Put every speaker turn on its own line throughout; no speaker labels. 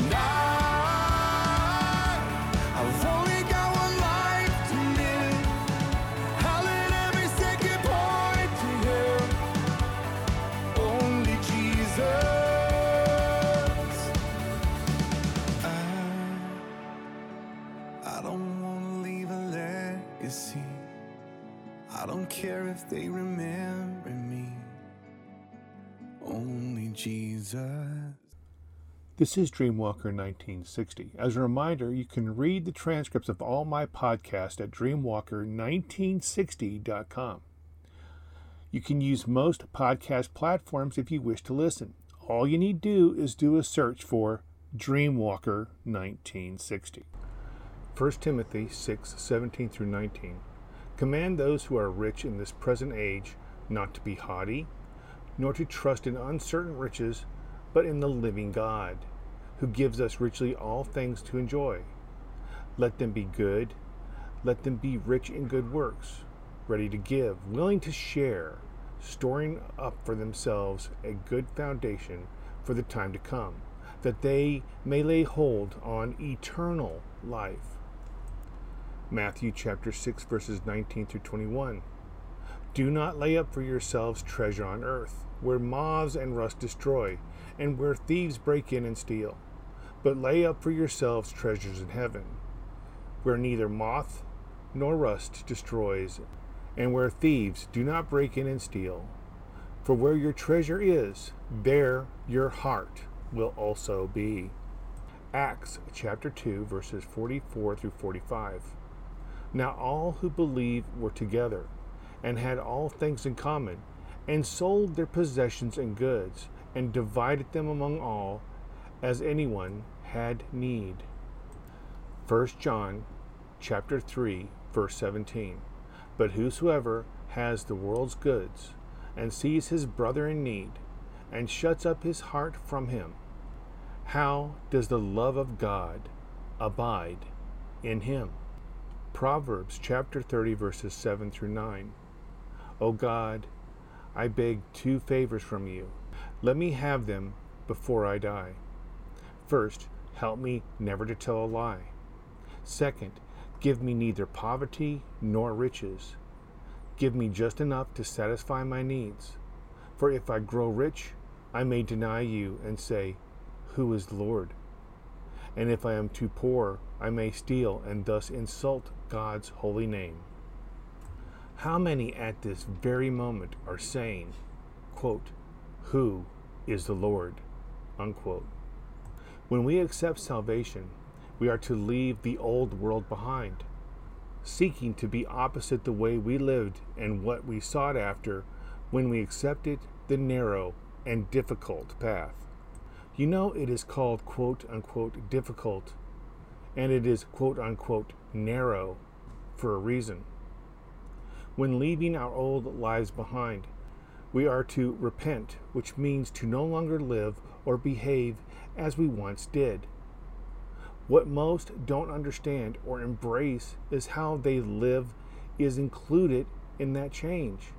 And
This is Dreamwalker 1960. As a reminder, you can read the transcripts of all my podcasts at dreamwalker1960.com. You can use most podcast platforms if you wish to listen. All you need do is do a search for Dreamwalker 1960. 1 Timothy 6 17 through 19. Command those who are rich in this present age not to be haughty, nor to trust in uncertain riches, but in the living God, who gives us richly all things to enjoy. Let them be good, let them be rich in good works, ready to give, willing to share, storing up for themselves a good foundation for the time to come, that they may lay hold on eternal life. Matthew chapter 6 verses 19 through 21. Do not lay up for yourselves treasure on earth, where moths and rust destroy, and where thieves break in and steal. But lay up for yourselves treasures in heaven, where neither moth nor rust destroys, and where thieves do not break in and steal. For where your treasure is, there your heart will also be. Acts chapter 2, verses 44 through 45. Now all who believed were together, and had all things in common, and sold their possessions and goods, and divided them among all, as anyone had need. 1 John chapter 3, verse 17. But whosoever has the world's goods, and sees his brother in need, and shuts up his heart from him, how does the love of God abide in him? Proverbs chapter 30, verses 7 through 9. O God, I beg two favors from you. Let me have them before I die. First, help me never to tell a lie. Second, give me neither poverty nor riches. Give me just enough to satisfy my needs. For if I grow rich, I may deny you and say, Who is the Lord? And if I am too poor, I may steal and thus insult God's holy name. How many at this very moment are saying, quote, Who is the Lord? Unquote. When we accept salvation, we are to leave the old world behind, seeking to be opposite the way we lived and what we sought after when we accepted the narrow and difficult path. You know, it is called quote unquote difficult, and it is quote unquote narrow for a reason. When leaving our old lives behind, we are to repent, which means to no longer live or behave as we once did. What most don't understand or embrace is how they live is included in that change.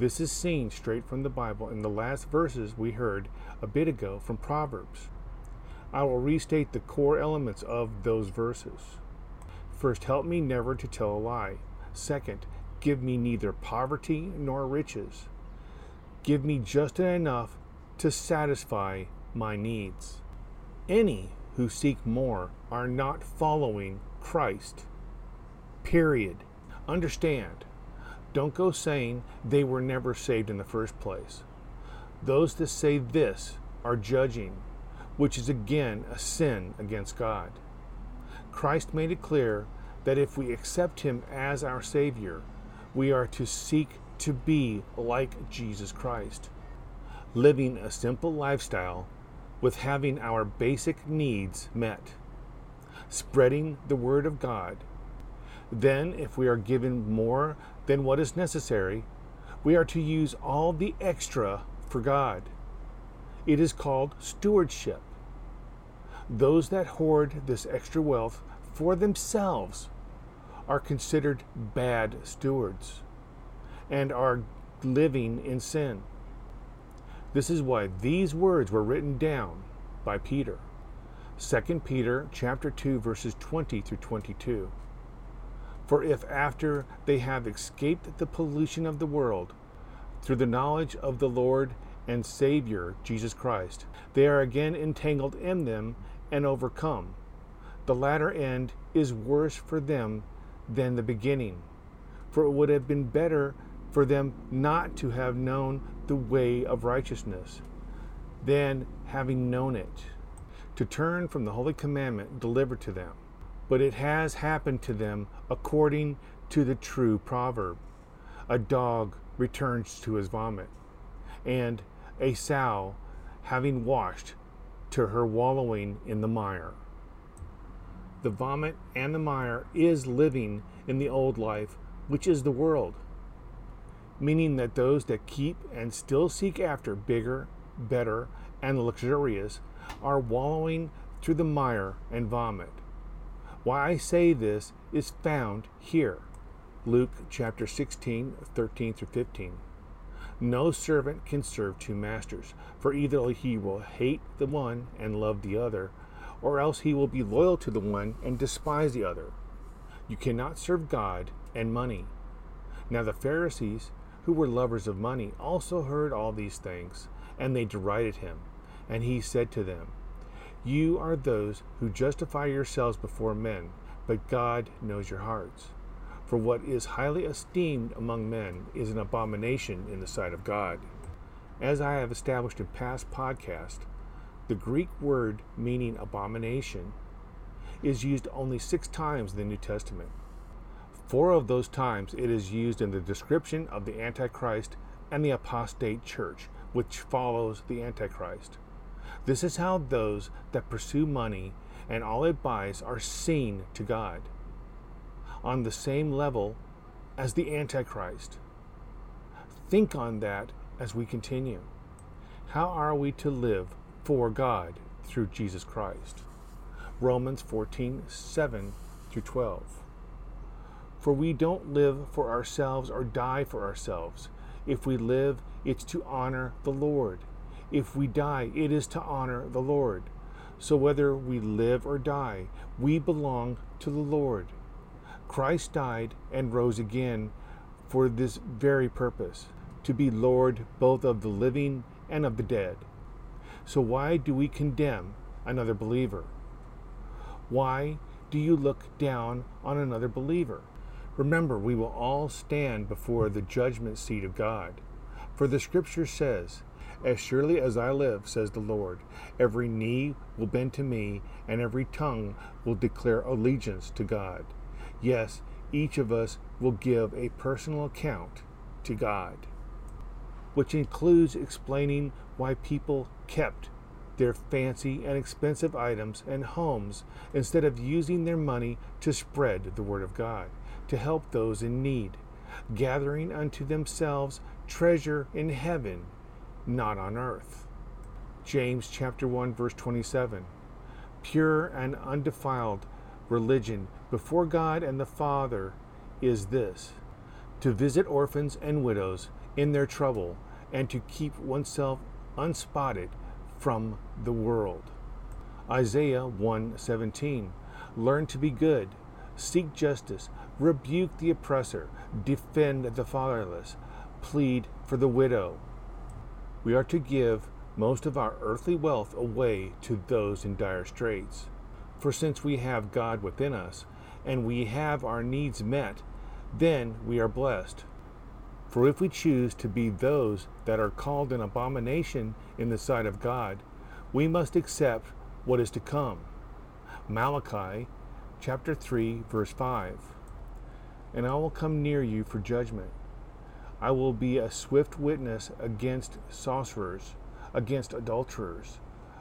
This is seen straight from the Bible in the last verses we heard a bit ago from Proverbs. I will restate the core elements of those verses. First, help me never to tell a lie. Second, give me neither poverty nor riches. Give me just enough to satisfy my needs. Any who seek more are not following Christ. Period. Understand. Don't go saying they were never saved in the first place. Those that say this are judging, which is again a sin against God. Christ made it clear that if we accept Him as our Savior, we are to seek to be like Jesus Christ, living a simple lifestyle with having our basic needs met, spreading the Word of God. Then, if we are given more than what is necessary, we are to use all the extra for God. It is called stewardship. Those that hoard this extra wealth for themselves are considered bad stewards and are living in sin. This is why these words were written down by Peter. 2 Peter chapter 2 verses 20 through 22. For if after they have escaped the pollution of the world through the knowledge of the Lord and Savior Jesus Christ, they are again entangled in them and overcome, the latter end is worse for them than the beginning. For it would have been better for them not to have known the way of righteousness than having known it, to turn from the holy commandment delivered to them. But it has happened to them according to the true proverb a dog returns to his vomit, and a sow, having washed, to her wallowing in the mire. The vomit and the mire is living in the old life, which is the world, meaning that those that keep and still seek after bigger, better, and luxurious are wallowing through the mire and vomit. Why I say this is found here. Luke chapter 16, 13 through 15. No servant can serve two masters, for either he will hate the one and love the other, or else he will be loyal to the one and despise the other. You cannot serve God and money. Now the Pharisees, who were lovers of money, also heard all these things, and they derided him. And he said to them, You are those who justify yourselves before men, but God knows your hearts. For what is highly esteemed among men is an abomination in the sight of God. As I have established in past podcasts, the Greek word meaning abomination is used only six times in the New Testament. Four of those times it is used in the description of the Antichrist and the apostate church, which follows the Antichrist. This is how those that pursue money and all it buys are seen to God on the same level as the Antichrist. Think on that as we continue. How are we to live for God through Jesus Christ? Romans 14 7 through 12. For we don't live for ourselves or die for ourselves. If we live, it's to honor the Lord. If we die, it is to honor the Lord. So whether we live or die, we belong to the Lord. Christ died and rose again for this very purpose to be Lord both of the living and of the dead. So, why do we condemn another believer? Why do you look down on another believer? Remember, we will all stand before the judgment seat of God. For the scripture says, As surely as I live, says the Lord, every knee will bend to me, and every tongue will declare allegiance to God. Yes, each of us will give a personal account to God, which includes explaining why people kept their fancy and expensive items and homes instead of using their money to spread the Word of God, to help those in need, gathering unto themselves treasure in heaven, not on earth. James chapter 1 verse 27. Pure and undefiled religion before God and the Father is this to visit orphans and widows in their trouble and to keep oneself unspotted from the world. Isaiah 1:17 Learn to be good, seek justice, rebuke the oppressor, defend the fatherless, plead for the widow. We are to give most of our earthly wealth away to those in dire straits. For since we have God within us, and we have our needs met, then we are blessed. For if we choose to be those that are called an abomination in the sight of God, we must accept what is to come. Malachi chapter 3 verse 5. And I will come near you for judgment. I will be a swift witness against sorcerers, against adulterers,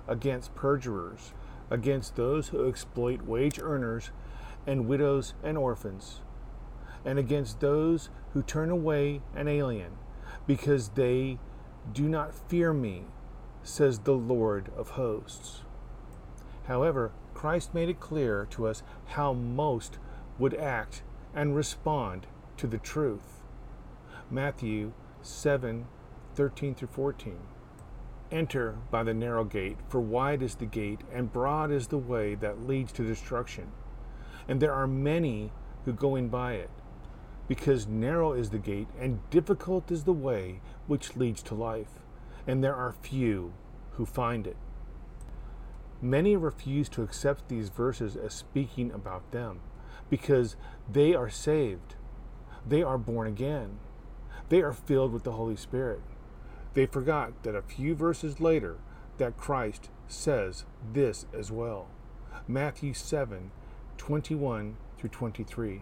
against perjurers, against those who exploit wage earners and widows and orphans, and against those who turn away an alien, because they do not fear me, says the Lord of hosts. However, Christ made it clear to us how most would act and respond to the truth. Matthew 7 13 through 14. Enter by the narrow gate, for wide is the gate, and broad is the way that leads to destruction. And there are many who go in by it, because narrow is the gate, and difficult is the way which leads to life, and there are few who find it. Many refuse to accept these verses as speaking about them, because they are saved, they are born again, they are filled with the Holy Spirit. They forgot that a few verses later that Christ says this as well. Matthew 7 21 through 23.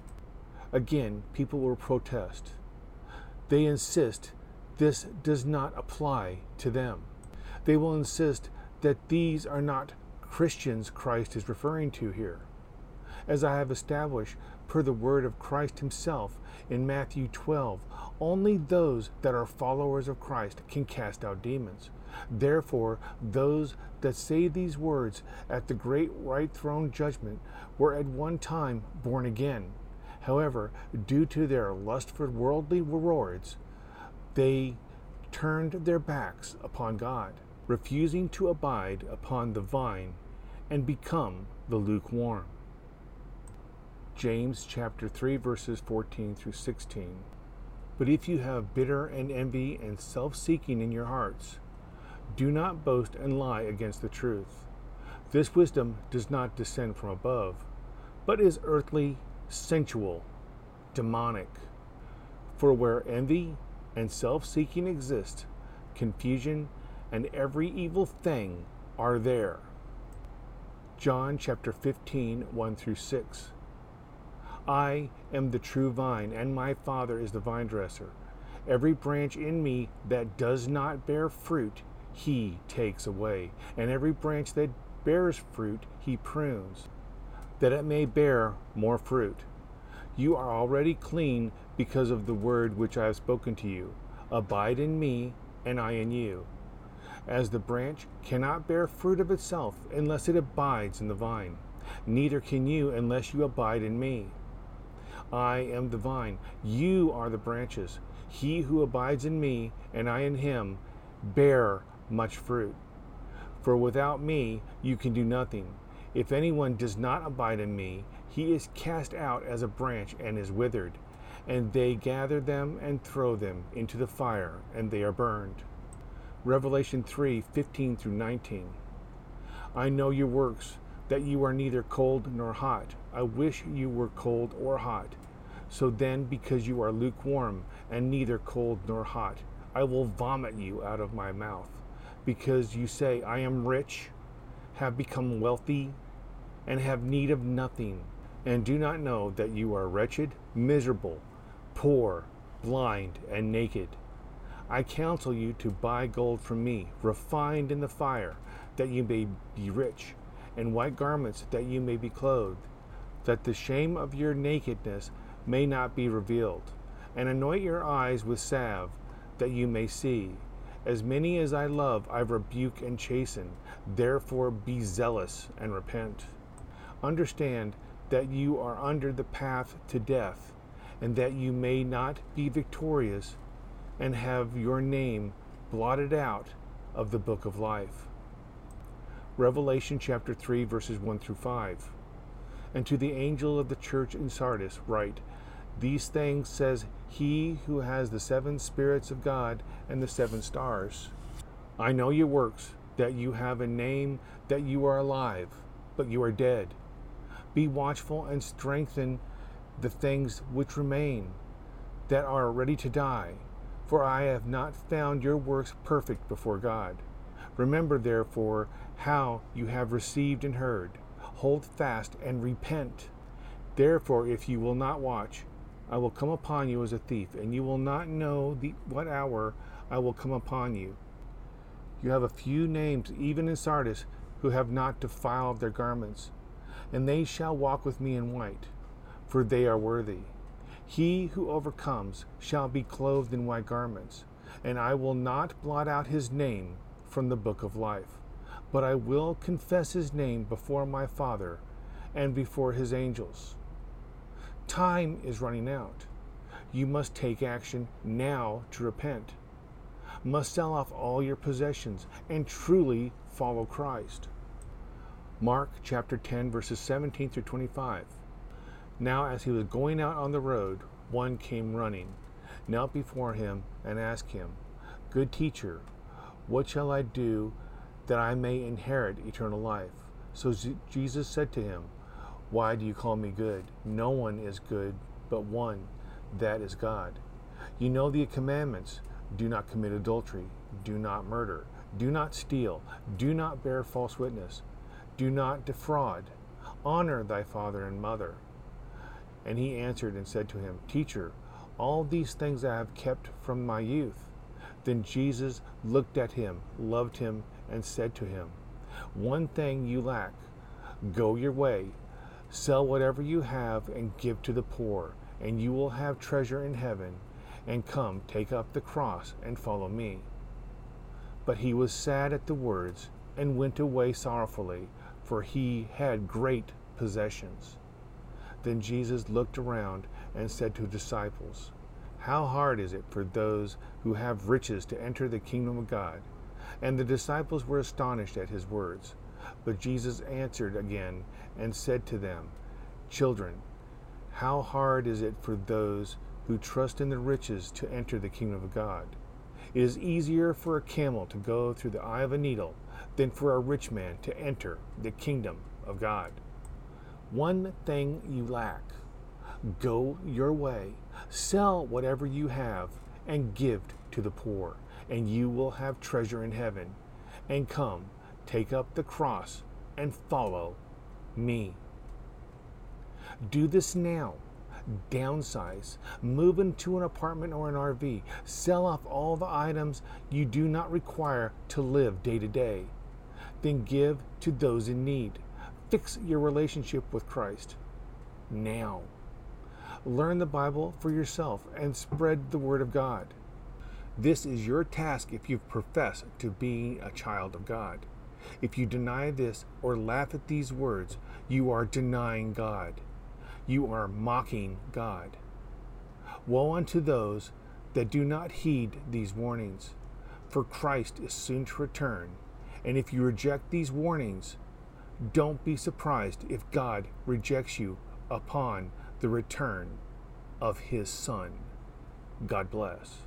Again, people will protest. They insist this does not apply to them. They will insist that these are not Christians Christ is referring to here. As I have established per the word of Christ himself in Matthew 12, only those that are followers of Christ can cast out demons. Therefore, those that say these words at the great white throne judgment were at one time born again. However, due to their lust for worldly rewards, they turned their backs upon God, refusing to abide upon the vine and become the lukewarm. James chapter 3 verses 14 through 16. But if you have bitter and envy and self-seeking in your hearts, do not boast and lie against the truth. This wisdom does not descend from above, but is earthly, sensual, demonic. For where envy and self seeking exist, confusion and every evil thing are there. John chapter 15, 1 through 6. I am the true vine, and my Father is the vine dresser. Every branch in me that does not bear fruit, he takes away, and every branch that bears fruit, he prunes, that it may bear more fruit. You are already clean because of the word which I have spoken to you. Abide in me, and I in you. As the branch cannot bear fruit of itself unless it abides in the vine, neither can you unless you abide in me. I am the vine, you are the branches. He who abides in me, and I in him, bear much fruit. For without me you can do nothing. If anyone does not abide in me, he is cast out as a branch and is withered, and they gather them and throw them into the fire, and they are burned. Revelation 3 15 through 19. I know your works, that you are neither cold nor hot. I wish you were cold or hot. So then, because you are lukewarm and neither cold nor hot, I will vomit you out of my mouth. Because you say, I am rich, have become wealthy, and have need of nothing, and do not know that you are wretched, miserable, poor, blind, and naked. I counsel you to buy gold from me, refined in the fire, that you may be rich, and white garments, that you may be clothed, that the shame of your nakedness may not be revealed. And anoint your eyes with salve, that you may see. As many as I love, I rebuke and chasten. Therefore be zealous and repent. Understand that you are under the path to death, and that you may not be victorious and have your name blotted out of the book of life. Revelation chapter 3, verses 1 through 5. And to the angel of the church in Sardis, write, These things says he who has the seven spirits of God and the seven stars. I know your works, that you have a name, that you are alive, but you are dead. Be watchful and strengthen the things which remain, that are ready to die, for I have not found your works perfect before God. Remember, therefore, how you have received and heard. Hold fast and repent. Therefore, if you will not watch, I will come upon you as a thief, and you will not know the, what hour I will come upon you. You have a few names, even in Sardis, who have not defiled their garments, and they shall walk with me in white, for they are worthy. He who overcomes shall be clothed in white garments, and I will not blot out his name from the book of life, but I will confess his name before my Father and before his angels. Time is running out. You must take action now to repent. Must sell off all your possessions and truly follow Christ. Mark chapter 10, verses 17 through 25. Now, as he was going out on the road, one came running, knelt before him, and asked him, Good teacher, what shall I do that I may inherit eternal life? So Jesus said to him, Why do you call me good? No one is good but one, that is God. You know the commandments do not commit adultery, do not murder, do not steal, do not bear false witness, do not defraud, honor thy father and mother. And he answered and said to him, Teacher, all these things I have kept from my youth. Then Jesus looked at him, loved him, and said to him, One thing you lack. Go your way, sell whatever you have, and give to the poor, and you will have treasure in heaven. And come, take up the cross, and follow me. But he was sad at the words, and went away sorrowfully, for he had great possessions. Then Jesus looked around and said to his disciples, How hard is it for those who have riches to enter the kingdom of God? And the disciples were astonished at his words. But Jesus answered again and said to them, Children, how hard is it for those who trust in the riches to enter the kingdom of God? It is easier for a camel to go through the eye of a needle than for a rich man to enter the kingdom of God. One thing you lack. Go your way, sell whatever you have, and give to the poor, and you will have treasure in heaven. And come, take up the cross, and follow me. Do this now. Downsize, move into an apartment or an RV, sell off all the items you do not require to live day to day. Then give to those in need. Fix your relationship with Christ now. Learn the Bible for yourself and spread the Word of God. This is your task if you profess to be a child of God. If you deny this or laugh at these words, you are denying God. You are mocking God. Woe unto those that do not heed these warnings, for Christ is soon to return. And if you reject these warnings, don't be surprised if God rejects you upon the return of His Son. God bless.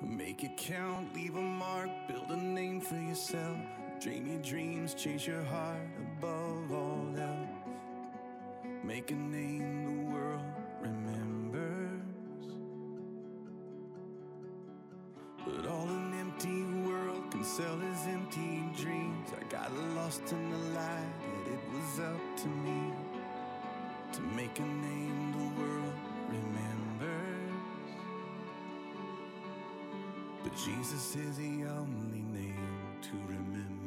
Make it count, leave a mark, build a name for yourself. Dream your dreams, chase your heart above all else. Make a name the world remembers. But all an empty world can sell his empty dreams. I got lost in the light, yet it was up to me to make a name the world remembers. Jesus is the only name to remember.